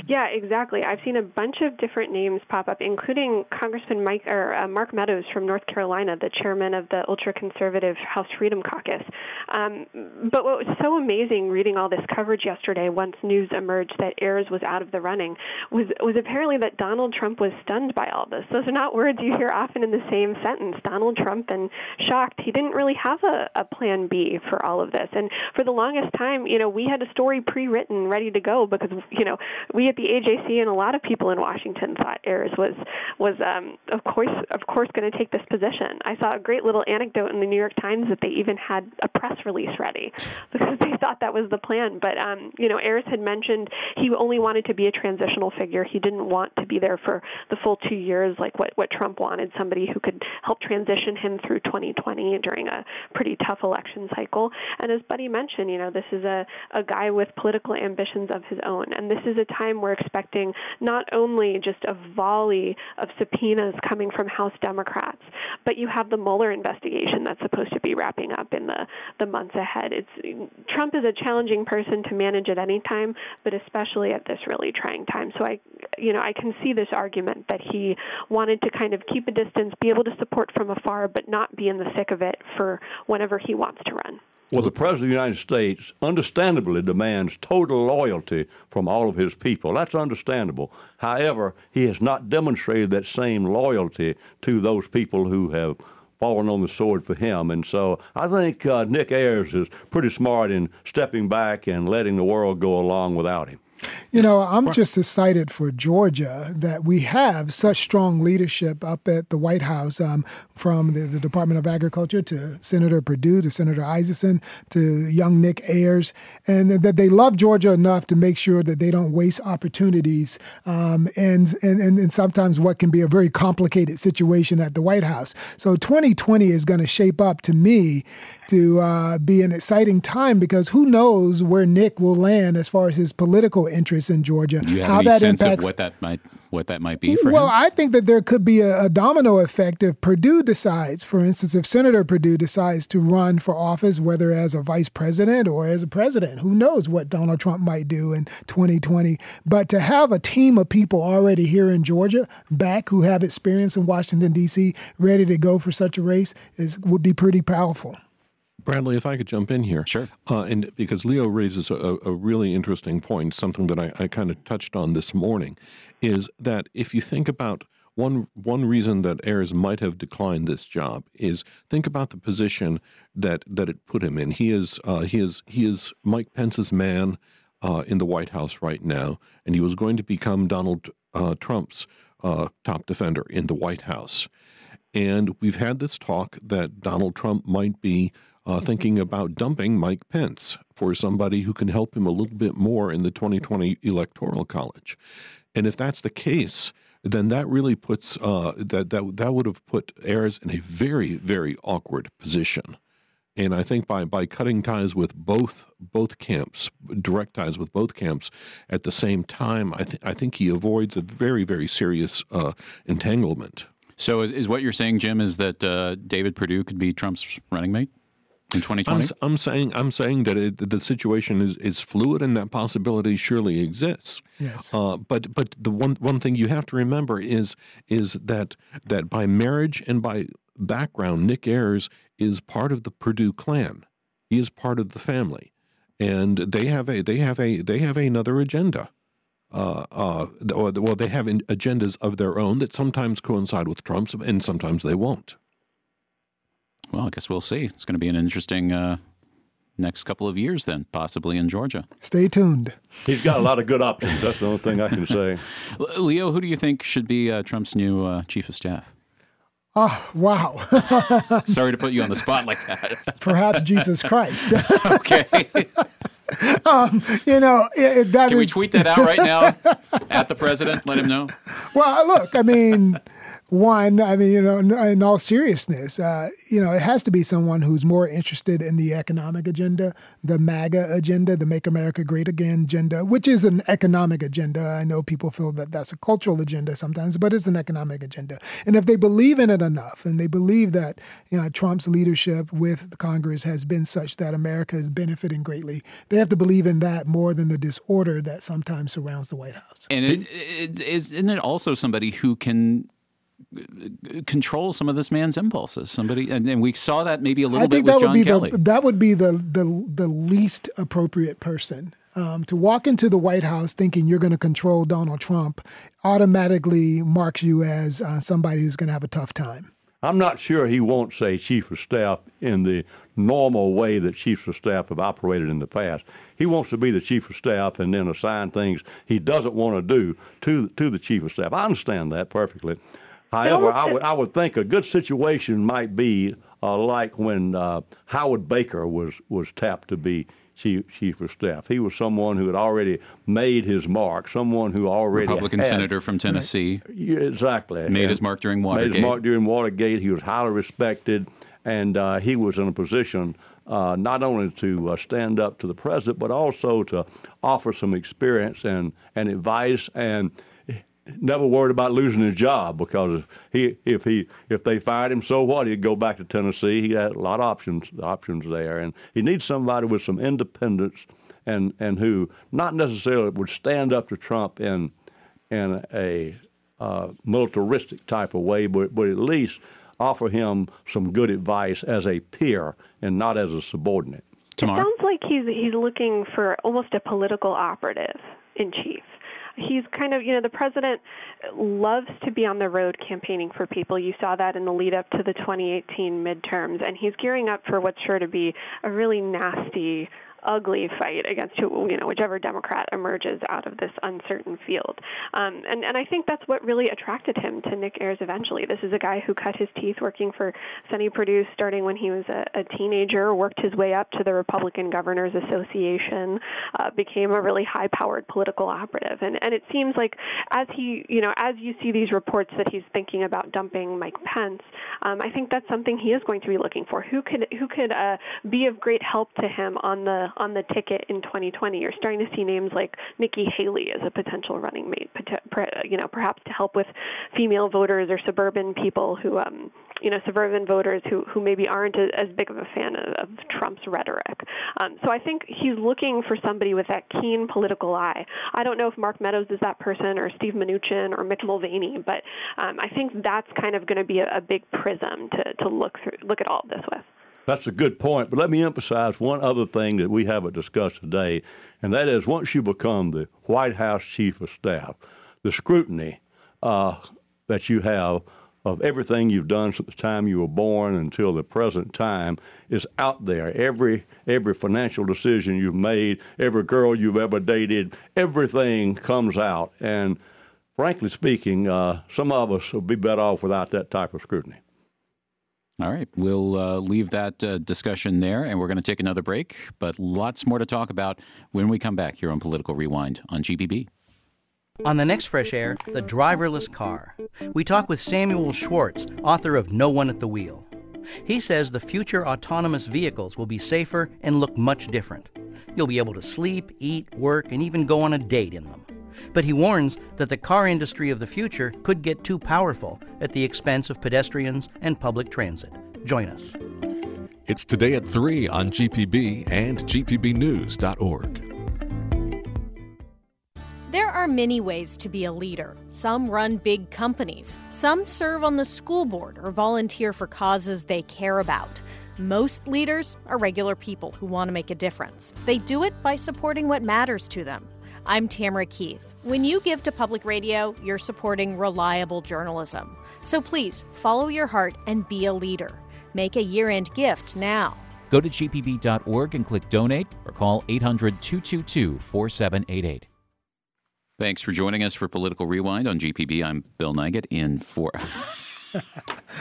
F: Yeah, exactly. I've seen a bunch of different names pop up, including Congressman Mike or uh, Mark Meadows from North Carolina, the chairman of the ultra-conservative House Freedom Caucus. Um, but what was so amazing reading all this coverage yesterday, once news emerged that Ayers was out of the running, was was apparently that Donald Trump was stunned by all this. Those are not words you hear often in the same sentence. Donald Trump and shocked. He didn't really have a, a plan B for all of this, and for the longest time, you know, we had a story pre-written, ready to go because you know we had the AJC and a lot of people in Washington thought Ayers was was um, of course of course going to take this position. I saw a great little anecdote in the New York Times that they even had a press release ready because they thought that was the plan. But um, you know, Ayers had mentioned he only wanted to be a transitional figure. He didn't want to be there for the full two years like what what Trump wanted. Somebody who could help transition him through 2020 during a pretty tough election cycle. And as Buddy mentioned, you know, this is a a guy with political ambitions of his own, and this is a time we're expecting not only just a volley of subpoenas coming from House Democrats, but you have the Mueller investigation that's supposed to be wrapping up in the, the months ahead. It's Trump is a challenging person to manage at any time, but especially at this really trying time. So I, you know, I can see this argument that he wanted to kind of keep a distance, be able to support from afar, but not be in the thick of it for whenever he wants to run.
C: Well, the President of the United States understandably demands total loyalty from all of his people. That's understandable. However, he has not demonstrated that same loyalty to those people who have fallen on the sword for him. And so I think uh, Nick Ayers is pretty smart in stepping back and letting the world go along without him.
D: You know, I'm just excited for Georgia that we have such strong leadership up at the White House, um, from the, the, Department of Agriculture to Senator Perdue to Senator Isakson to young Nick Ayers, and that they love Georgia enough to make sure that they don't waste opportunities um, and, and, and sometimes what can be a very complicated situation at the White House. So 2020 is going to shape up to me to uh, be an exciting time because who knows where Nick will land as far as his political interests in Georgia.
B: Do you have how any that sense impacts of what that might what that might be for
D: well,
B: him?
D: Well, I think that there could be a, a, domino effect if Perdue decides, for instance, if Senator Perdue decides to run for office, whether as a vice president or as a president. Who knows what Donald Trump might do in 2020? But to have a team of people already here in Georgia back who have experience in Washington D.C. ready to go for such a race is would be pretty powerful.
E: Bradley, if I could jump in here.
B: Sure.
E: Uh, and because Leo raises a, a really interesting point, something that I, I kind of touched on this morning, is that if you think about one one reason that Ayers might have declined this job is think about the position that that it put him in. He is uh, he is he is Mike Pence's man uh, in the White House right now, and he was going to become Donald uh, Trump's uh, top defender in the White House. And we've had this talk that Donald Trump might be uh, thinking about dumping Mike Pence for somebody who can help him a little bit more in the 2020 electoral college. And if that's the case, then that really puts uh, that that that would have put Ayers in a very very awkward position. And I think by by cutting ties with both both camps, direct ties with both camps at the same time, I think I think he avoids a very very serious uh, entanglement.
B: So is, is what you're saying, Jim, is that uh, David Perdue could be Trump's running mate? In 2020?
E: I'm, I'm, saying I'm saying that it, the situation is, is fluid and that possibility surely exists.
D: Yes.
E: Uh, but but the one one thing you have to remember is is that that by marriage and by background, Nick Ayers is part of the Perdue clan. He is part of the family, and they have a they have a they have another agenda. Uh, uh, well, they have agendas of their own that sometimes coincide with Trump's, and sometimes they won't.
B: Well, I guess we'll see. It's going to be an interesting uh, next couple of years, then, possibly in Georgia.
D: Stay tuned.
C: He's got a lot of good options. That's the only thing I can say.
B: Leo, who do you think should be uh, Trump's new uh, chief of staff?
D: Oh, wow.
B: Sorry to put you on the spot like that.
D: Perhaps Jesus Christ.
B: okay.
D: Um, you know, it, that
B: Can
D: is...
B: we tweet that out right now at the president? Let him know.
D: Well, look, I mean, one, I mean, you know, in all seriousness, uh, you know, it has to be someone who's more interested in the economic agenda, the MAGA agenda, the Make America Great Again agenda, which is an economic agenda. I know people feel that that's a cultural agenda sometimes, but it's an economic agenda. And if they believe in it enough, and they believe that you know, Trump's leadership with the Congress has been such that America is benefiting greatly, they have to believe in that more than the disorder that sometimes surrounds the White House.
B: And it, it, isn't it also somebody who can control some of this man's impulses. Somebody, and, and we saw that maybe a little
D: I
B: bit
D: with
B: John
D: Kelly. The, that would be the the the least appropriate person. Um, to walk into the White House thinking you're going to control Donald Trump automatically marks you as uh, somebody who's going to have a tough time.
C: I'm not sure he wants a chief of staff in the normal way that chiefs of staff have operated in the past. He wants to be the chief of staff and then assign things he doesn't want to do to to the chief of staff. I understand that perfectly. However, I would I would think a good situation might be uh, like when uh, Howard Baker was was tapped to be chief, chief of staff. He was someone who had already made his mark, someone who already
B: Republican
C: had,
B: senator from Tennessee.
C: Yeah, exactly.
B: Made
C: And
B: his mark during Watergate.
C: Made his mark during Watergate. He was highly respected, and uh, he was in a position uh, not only to uh, stand up to the president, but also to offer some experience and, and advice and never worried about losing his job because if he if he if they fired him, so what? He'd go back to Tennessee. He had a lot of options options there, and he needs somebody with some independence and and who not necessarily would stand up to Trump in in a uh, militaristic type of way, but but at least offer him some good advice as a peer and not as a subordinate.
F: It sounds like he's he's looking for almost a political operative in chief. He's kind of, you know, the president loves to be on the road campaigning for people. You saw that in the lead up to the 2018 midterms, and he's gearing up for what's sure to be a really nasty ugly fight against who, you know whichever Democrat emerges out of this uncertain field. Um, and and I think that's what really attracted him to Nick Ayers eventually. This is a guy who cut his teeth working for Sonny Perdue starting when he was a, a teenager, worked his way up to the Republican Governors Association, uh, became a really high-powered political operative. And and it seems like as he you know as you see these reports that he's thinking about dumping Mike Pence, um, I think that's something he is going to be looking for. Who could who could uh, be of great help to him on the on the ticket in 2020. You're starting to see names like Nikki Haley as a potential running mate, you know, perhaps to help with female voters or suburban people who, um, you know, suburban voters who, who maybe aren't as big of a fan of, of Trump's rhetoric. Um, so I think he's looking for somebody with that keen political eye. I don't know if Mark Meadows is that person or Steve Mnuchin or Mick Mulvaney, but um, I think that's kind of going to be a, a big prism to, to look through, look at all of this with.
C: That's a good point. But let me emphasize one other thing that we haven't discussed today, and that is once you become the White House Chief of Staff, the scrutiny uh, that you have of everything you've done since the time you were born until the present time is out there. Every every financial decision you've made, every girl you've ever dated, everything comes out. And frankly speaking, uh, some of us will be better off without that type of scrutiny.
B: All right, we'll uh, leave that uh, discussion there, and we're going to take another break. But lots more to talk about when we come back here on Political Rewind on GPB.
I: On the next Fresh Air, the driverless car. We talk with Samuel Schwartz, author of No One at the Wheel. He says the future autonomous vehicles will be safer and look much different. You'll be able to sleep, eat, work, and even go on a date in them. But he warns that the car industry of the future could get too powerful at the expense of pedestrians and public transit. Join us.
J: It's today at 3 on GPB and GPBnews.org.
K: There are many ways to be a leader. Some run big companies, some serve on the school board or volunteer for causes they care about. Most leaders are regular people who want to make a difference. They do it by supporting what matters to them. I'm Tamara Keith. When you give to public radio, you're supporting reliable journalism. So please follow your heart and be a leader. Make a year end gift now.
H: Go to gpb.org and click donate or call 800 222 4788.
B: Thanks for joining us for Political Rewind on GPB. I'm Bill Nigut in for.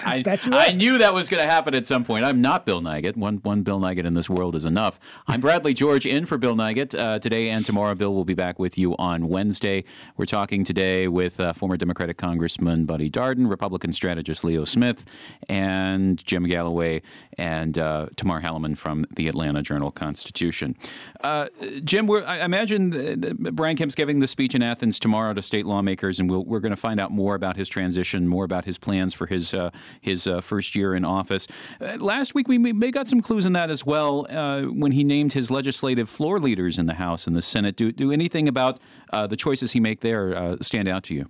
B: I, I knew that was going to happen at some point. I'm not Bill Nigut. One one Bill Nigut in this world is enough. I'm Bradley George in for Bill Nigut uh, today and tomorrow. Bill will be back with you on Wednesday. We're talking today with uh, former Democratic Congressman Buddy Darden, Republican strategist Leo Smith, and Jim Galloway and uh, Tamar Hallerman from the Atlanta Journal Constitution. Uh, Jim, I imagine Brian Kemp's giving the speech in Athens tomorrow to state lawmakers, and we we are going to find out more about his transition, more about his plans for his uh, his uh, first year in office. Uh, last week we may got some clues in that as well uh, when he named his legislative floor leaders in the House and the Senate. Do do anything about uh, the choices he make there uh, stand out to you?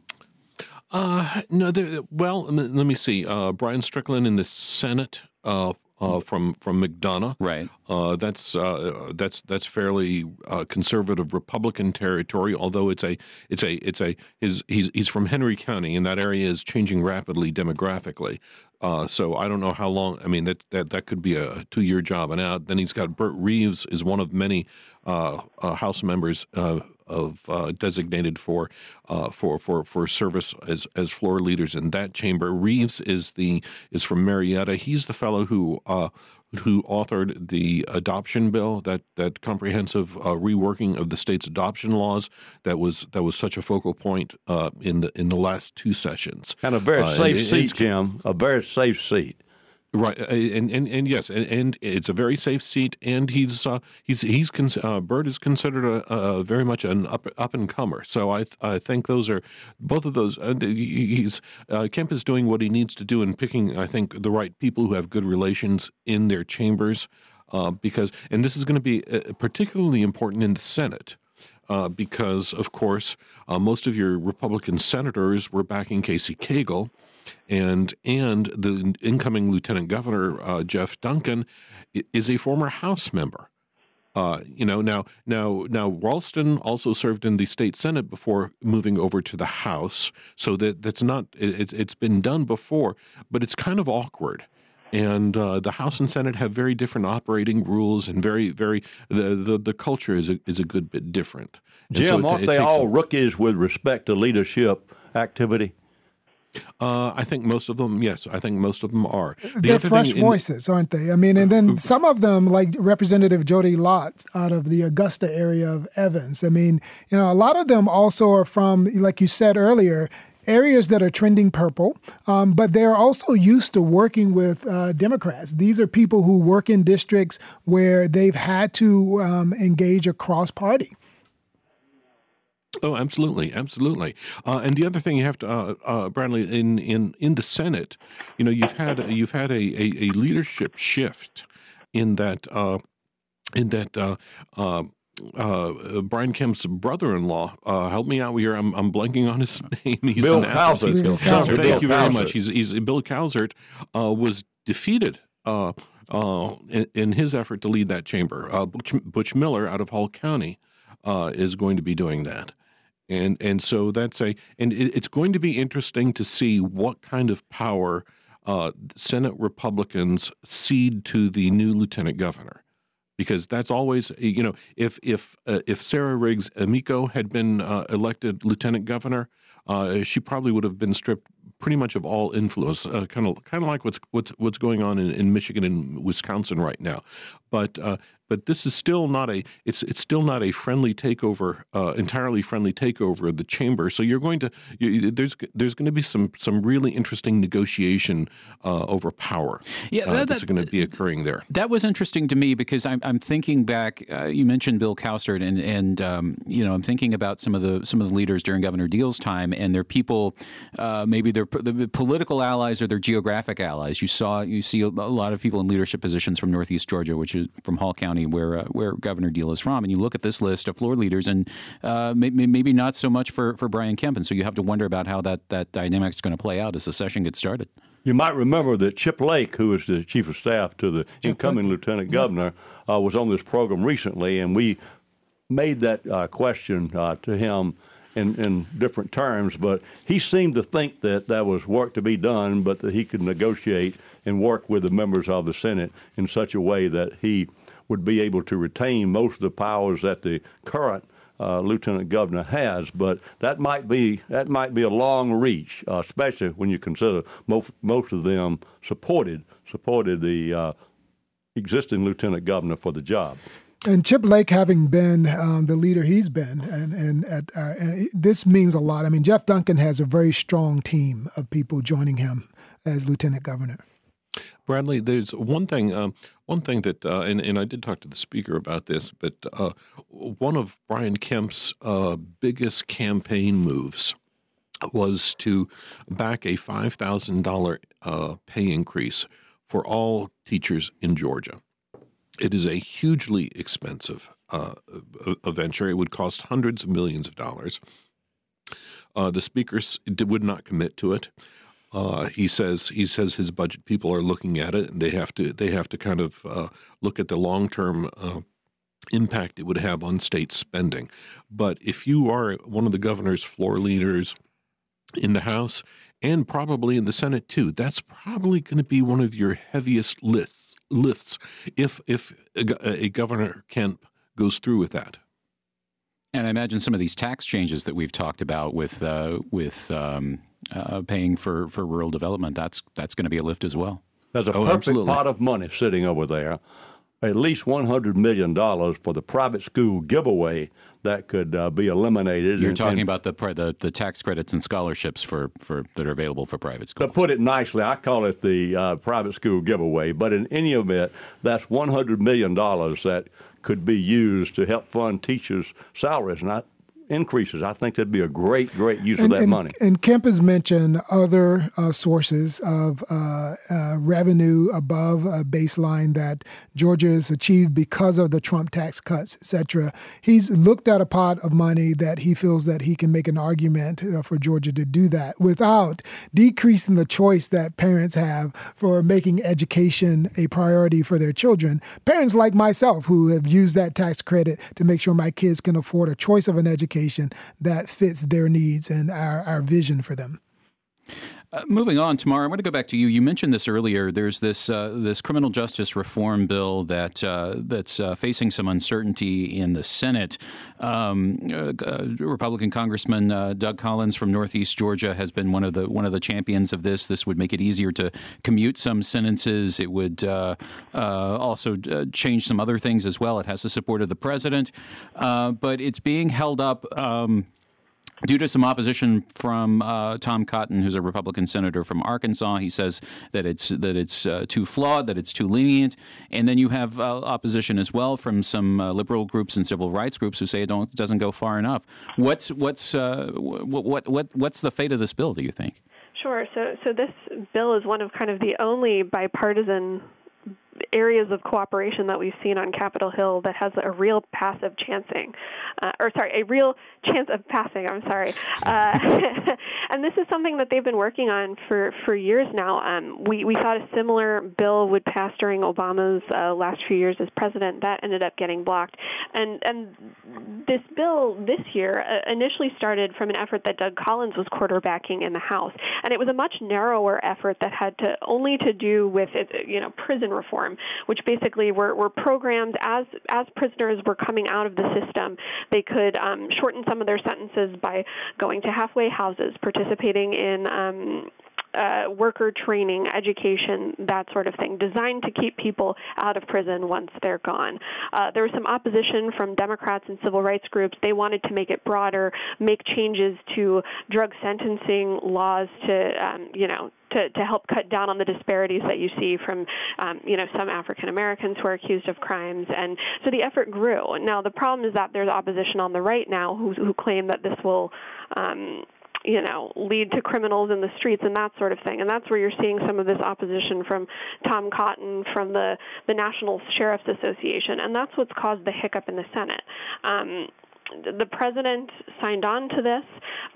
E: Uh, no, well, let me see. Brian Strickland in the Senate uh, from from McDonough.
B: Right.
E: Uh, that's uh, that's that's fairly uh, conservative Republican territory. Although it's a it's a it's a his he's he's from Henry County, and that area is changing rapidly demographically. Uh, so I don't know how long. I mean, that that that could be a two-year job and out. Then he's got Bert Reeves is one of many uh, uh, House members uh, of uh, designated for uh, for for for service as as floor leaders in that chamber. Reeves is the is from Marietta. He's the fellow who who authored the adoption bill, that that comprehensive uh, reworking of the state's adoption laws, that was that was such a focal point uh, in the in the last two sessions.
C: And a very uh, safe seat, Jim. A very safe seat.
E: Right, uh, and and, and yes, and, and it's a very safe seat, and he's uh, he's he's uh, Bert is considered a, a, very much an up up and comer. So I I think those are both of those. Uh, he's uh, Kemp is doing what he needs to do in picking I think the right people who have good relations in their chambers, uh, because and this is going to be particularly important in the Senate. Uh, because of course uh, most of your Republican senators were backing Casey Cagle, and and the incoming lieutenant governor uh, Jeff Duncan is a former House member. Uh, you know now now now Ralston also served in the state senate before moving over to the House, so that that's not it, it's been done before, but it's kind of awkward. And uh, the House and Senate have very different operating rules, and very very the the, the culture is a, is a good bit different.
C: And Jim, so it, aren't it they all rookies with respect to leadership activity?
E: Uh, I think most of them, yes, I think most of them are.
D: The They're fresh voices, aren't they? I mean, and then some of them, like Representative Jodi Lott out of the Augusta area of Evans. I mean, you know, a lot of them also are from, like you said earlier, areas that are trending purple, um, but they're also used to working with uh, Democrats. These are people who work in districts where they've had to um, engage across party.
E: Oh, absolutely, absolutely. Uh, and the other thing you have to, uh, uh, Bradley, in, in in the Senate, you know, you've had you've had a, a, a leadership shift in that uh, in that. Uh, uh, uh, Brian Kemp's brother-in-law. Uh, help me out here. I'm, I'm blanking on his name.
C: He's Bill Cowsert.
E: Bill Cowsert. Thank you very much. He's, he's Bill Cowsert uh, was defeated uh, in, in, his effort to lead that chamber. Butch, Butch, Miller out of Hall County is going to be doing that and and so that's a and it, it's going to be interesting to see what kind of power uh, Senate Republicans cede to the new lieutenant governor, because that's always you know if if uh, if Sarah Riggs Amico had been uh, elected lieutenant governor, uh, she probably would have been stripped pretty much of all influence, kind of kind of like what's what's what's going on in, in Michigan and Wisconsin right now. But uh, but this is still not a it's it's still not a friendly takeover, uh, entirely friendly takeover of the chamber. So you're going to you, there's there's going to be some some really interesting negotiation uh, over power. Yeah, uh, that, that's going to be occurring there.
B: That was interesting to me because I'm I'm thinking back. Uh, you mentioned Bill Cowsert, and and um, you know I'm thinking about some of the some of the leaders during Governor Deal's time, and they're people uh, maybe they're the political allies or their geographic allies. You saw you see a lot of people in leadership positions from Northeast Georgia, which is from Hall County where uh, where Governor Deal is from, and you look at this list of floor leaders, and uh, maybe, maybe not so much for, for Brian Kemp, and so you have to wonder about how that that dynamic is going to play out as the session gets started.
C: You might remember that Chip Lake, who is the chief of staff to the Chip incoming Lake. lieutenant governor, uh, was on this program recently, and we made that uh, question uh, to him in, in different terms, but he seemed to think that there was work to be done, but that he could negotiate and work with the members of the Senate in such a way that he would be able to retain most of the powers that the current uh, lieutenant governor has, but that might be that might be a long reach, uh, especially when you consider most most of them supported supported the uh, existing lieutenant governor for the job.
D: And Chip Lake, having been um, the leader he's been, and and, at, uh, and this means a lot. I mean, Jeff Duncan has a very strong team of people joining him as lieutenant governor.
E: Bradley, there's one thing, um, one thing that, uh, and, and I did talk to the speaker about this, but uh, one of Brian Kemp's uh, biggest campaign moves was to back a $5,000 uh, pay increase for all teachers in Georgia. It is a hugely expensive uh, venture. It would cost hundreds of millions of dollars. Uh, the speaker would not commit to it. Uh, he says he says his budget people are looking at it and they have to they have to kind of uh, look at the long term uh, impact it would have on state spending. But if you are one of the governor's floor leaders in the House and probably in the Senate too. That's probably going to be one of your heaviest lists lifts if if a, a governor Kemp goes through with that.
B: And I imagine some of these tax changes that we've talked about with uh, with um, uh, paying for, for rural development, that's that's going to be a lift as well.
C: There's a
B: Oh,
C: perfect
B: absolutely.
C: pot of money sitting over there, at least $100 million for the private school giveaway that could uh, be eliminated.
B: You're
C: and-
B: talking
C: and
B: about the, the the tax credits and scholarships for, for that are available for private schools.
C: To put it nicely, I call it the uh, private school giveaway. But in any event, that's $100 million that could be used to help fund teachers' salaries, not increases. I think that'd be a great, great use of that
D: and,
C: money.
D: And Kemp has mentioned other uh, sources of uh, uh, revenue above a baseline that Georgia has achieved because of the Trump tax cuts, etc. He's looked at a pot of money that he feels that he can make an argument uh, for Georgia to do that without decreasing the choice that parents have for making education a priority for their children. Parents like myself who have used that tax credit to make sure my kids can afford a choice of an education that fits their needs and our, our vision for them.
B: Uh, moving on, Tamara, I want to go back to you. You mentioned this earlier. There's this uh, this criminal justice reform bill that uh, that's uh, facing some uncertainty in the Senate. Um, uh, uh, Republican Congressman Doug Collins from Northeast Georgia has been one of the one of the champions of this. This would make it easier to commute some sentences. It would also change some other things as well. It has the support of the president, but it's being held up. Um, Due to some opposition from uh, Tom Cotton, who's a Republican senator from Arkansas, he says that it's that it's uh, too flawed, that it's too lenient, and then you have uh, opposition as well from some uh, liberal groups and civil rights groups who say it don't doesn't go far enough. What's what's uh, what, what what what's the fate of this bill? Do you think?
F: Sure. So, so this bill is one of kind of the only bipartisan areas of cooperation that we've seen on Capitol Hill that has a real passive chancing, uh, or sorry, a real chance of passing. I'm sorry, uh, and this is something that they've been working on for for years now. Um, we we thought a similar bill would pass during Obama's uh, last few years as president. That ended up getting blocked, and and this bill this year uh, initially started from an effort that Doug Collins was quarterbacking in the House, and it was a much narrower effort that had to only to do with you know prison reform, which basically were, were programs as as prisoners were coming out of the system, they could um, shorten some of their sentences by going to halfway houses, participating in um, uh, worker training, education, that sort of thing, designed to keep people out of prison once they're gone. Uh, there was some opposition from Democrats and civil rights groups. They wanted to make it broader, make changes to drug sentencing laws to, um, you know, to, to help cut down on the disparities that you see from, um, you know, some African Americans who are accused of crimes. And so the effort grew. Now, the problem is that there's opposition on the right now who, who claim that this will, um, you know, lead to criminals in the streets and that sort of thing. And that's where you're seeing some of this opposition from Tom Cotton, from the, the National Sheriff's Association. And that's what's caused the hiccup in the Senate. Um, the president signed on to this,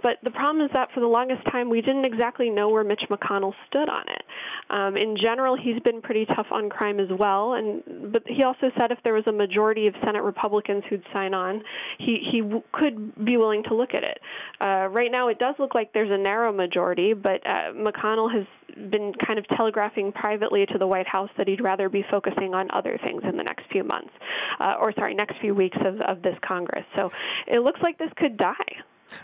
F: but the problem is that for the longest time we didn't exactly know where Mitch McConnell stood on it. Um, in general, he's been pretty tough on crime as well, and but he also said if there was a majority of Senate Republicans who'd sign on, he he w- could be willing to look at it. Uh, right now, it does look like there's a narrow majority, but uh, McConnell has been kind of telegraphing privately to the White House that he'd rather be focusing on other things in the next few months, uh, or sorry, next few weeks of, of this Congress. So it looks like this could die.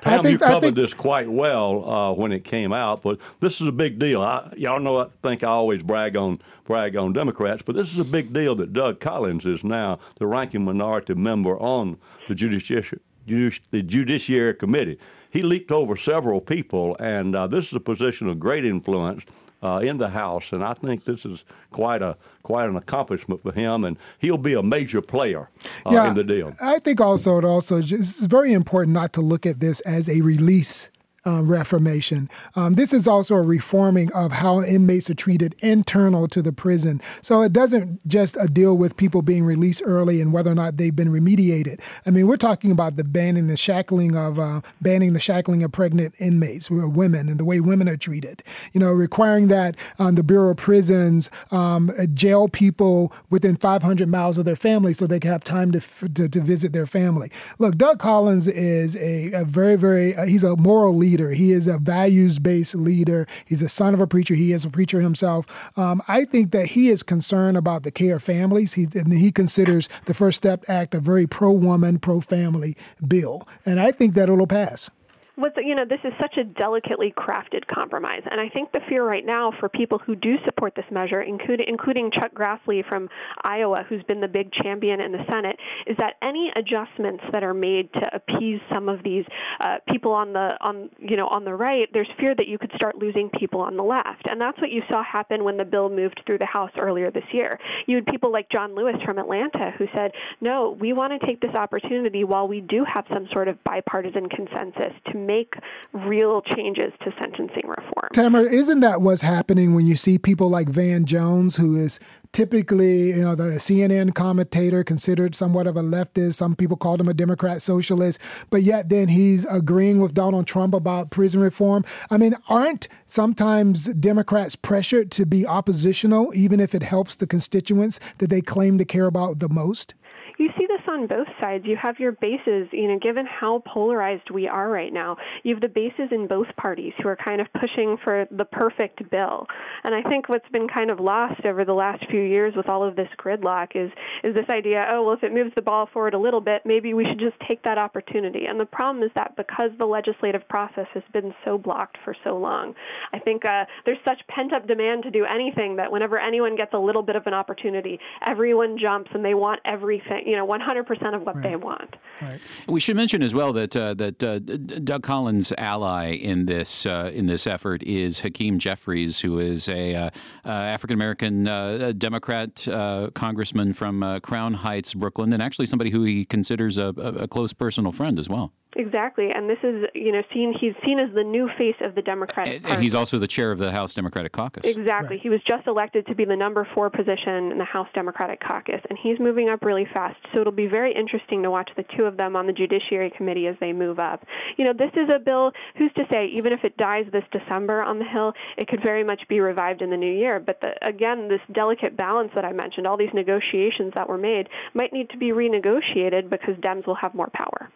C: Pam,
D: think-
C: you
D: I
C: covered
D: think-
C: this quite well uh, when it came out, but this is a big deal. I, y'all know I think I always brag on brag on Democrats, but this is a big deal that Doug Collins is now the ranking minority member on the judiciary judici- the Judiciary Committee. He leaped over several people, and uh, this is a position of great influence. Uh, in the House, and I think this is quite a quite an accomplishment for him, and he'll be a major player uh, in the deal.
D: I think also it also it's very important not to look at this as a release. Uh, reformation. Um, this is also a reforming of how inmates are treated internal to the prison. So it doesn't just uh, deal with people being released early and whether or not they've been remediated. I mean, we're talking about the banning the shackling of uh, banning the shackling of pregnant inmates, women, and the way women are treated. You know, requiring that um, the Bureau of Prisons um, jail people within 500 miles of their family so they can have time to f- to, to visit their family. Look, Doug Collins is a, a very very uh, he's a moral leader leader. He is a values based leader. He's a son of a preacher. He is a preacher himself. Um, I think that he is concerned about the care of families. He, and he considers the First Step Act a very pro woman, pro family bill. And I think that it'll pass
F: what's you know this is such a delicately crafted compromise. And i think the fear right now for people who do support this measure including including chuck grassley from iowa who's been the big champion in the senate is that any adjustments that are made to appease some of these uh, people on the on you know on the right there's fear that you could start losing people on the left. And that's what you saw happen when the bill moved through the house earlier this year. You had people like john lewis from atlanta who said no we want to take this opportunity while we do have some sort of bipartisan consensus to make real changes to sentencing reform.
D: Tamara, isn't that what's happening when you see people like Van Jones, who is typically, you know, the CNN commentator considered somewhat of a leftist. Some people called him a Democrat socialist, but yet then he's agreeing with Donald Trump about prison reform. I mean, aren't sometimes Democrats pressured to be oppositional, even if it helps the constituents that they claim to care about the most?
F: you see on both sides. You have your bases, you know, given how polarized we are right now, you have the bases in both parties who are kind of pushing for the perfect bill. And I think what's been kind of lost over the last few years with all of this gridlock is is this idea, oh, well, if it moves the ball forward a little bit, maybe we should just take that opportunity. And the problem is that because the legislative process has been so blocked for so long, I think uh, there's such pent up demand to do anything that whenever anyone gets a little bit of an opportunity, everyone jumps and they want everything you know 100% of what right. they want.
B: Right. We should mention as well that uh, that uh, Doug Collins' ally in this uh, in this effort is Hakeem Jeffries, who is a uh, uh, African American uh, Democrat congressman from Crown Heights, Brooklyn, and actually somebody who he considers a, a close personal friend as well.
F: Exactly, and this is you know seen he's seen as the new face of the Democratic
B: Party. And he's also the chair of the House Democratic Caucus.
F: Exactly, right. he was just elected to be the number four position in the House Democratic Caucus, and he's moving up really fast. So it'll be very interesting to watch the two of them on the Judiciary Committee as they move up. You know, this is a bill. Who's to say? Even if it dies this December on the Hill, it could very much be revived in the new year. But the, again, this delicate balance that I mentioned, all these negotiations that were made, might need to be renegotiated because Dems will have more power.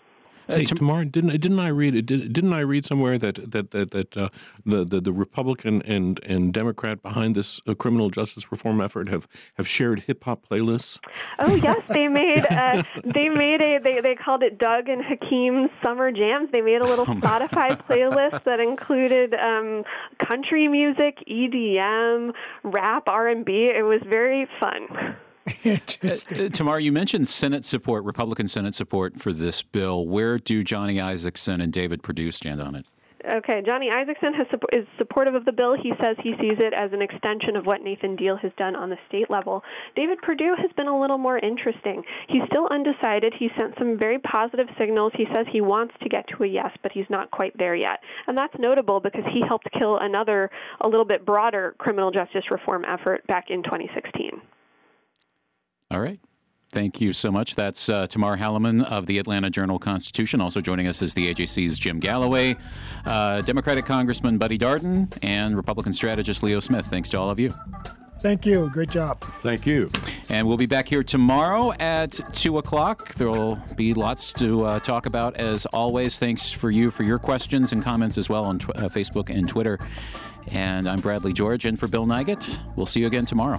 E: Uh, hey, Tamar, didn't didn't I read did, didn't I read somewhere that that that that uh, the, the the Republican and and Democrat behind this uh, criminal justice reform effort have have shared hip hop playlists?
F: Oh yes, they made uh, they made a they they called it Doug and Hakeem's Summer Jams. They made a little oh Spotify playlist that included um, country music, EDM, rap, R and B. It was very fun.
B: Interesting. Uh, Tamar, you mentioned Senate support, Republican Senate support for this bill. Where do Johnny Isakson and David Perdue stand on it?
F: Okay, Johnny Isakson has, is supportive of the bill. He says he sees it as an extension of what Nathan Deal has done on the state level. David Perdue has been a little more interesting. He's still undecided. He sent some very positive signals. He says he wants to get to a yes, but he's not quite there yet. And that's notable because he helped kill another, a little bit broader criminal justice reform effort back in 2016.
B: All right. Thank you so much. That's uh, Tamar Hallerman of the Atlanta Journal Constitution. Also joining us is the AJC's Jim Galloway, uh, Democratic Congressman Buddy Darden, and Republican strategist Leo Smith. Thanks to all of you.
D: Thank you. Great job.
C: Thank you.
B: And we'll be back here tomorrow at 2 o'clock. There will be lots to uh, talk about as always. Thanks for you for your questions and comments as well on tw- uh, Facebook and Twitter. And I'm Bradley George, and for Bill Nigut, we'll see you again tomorrow.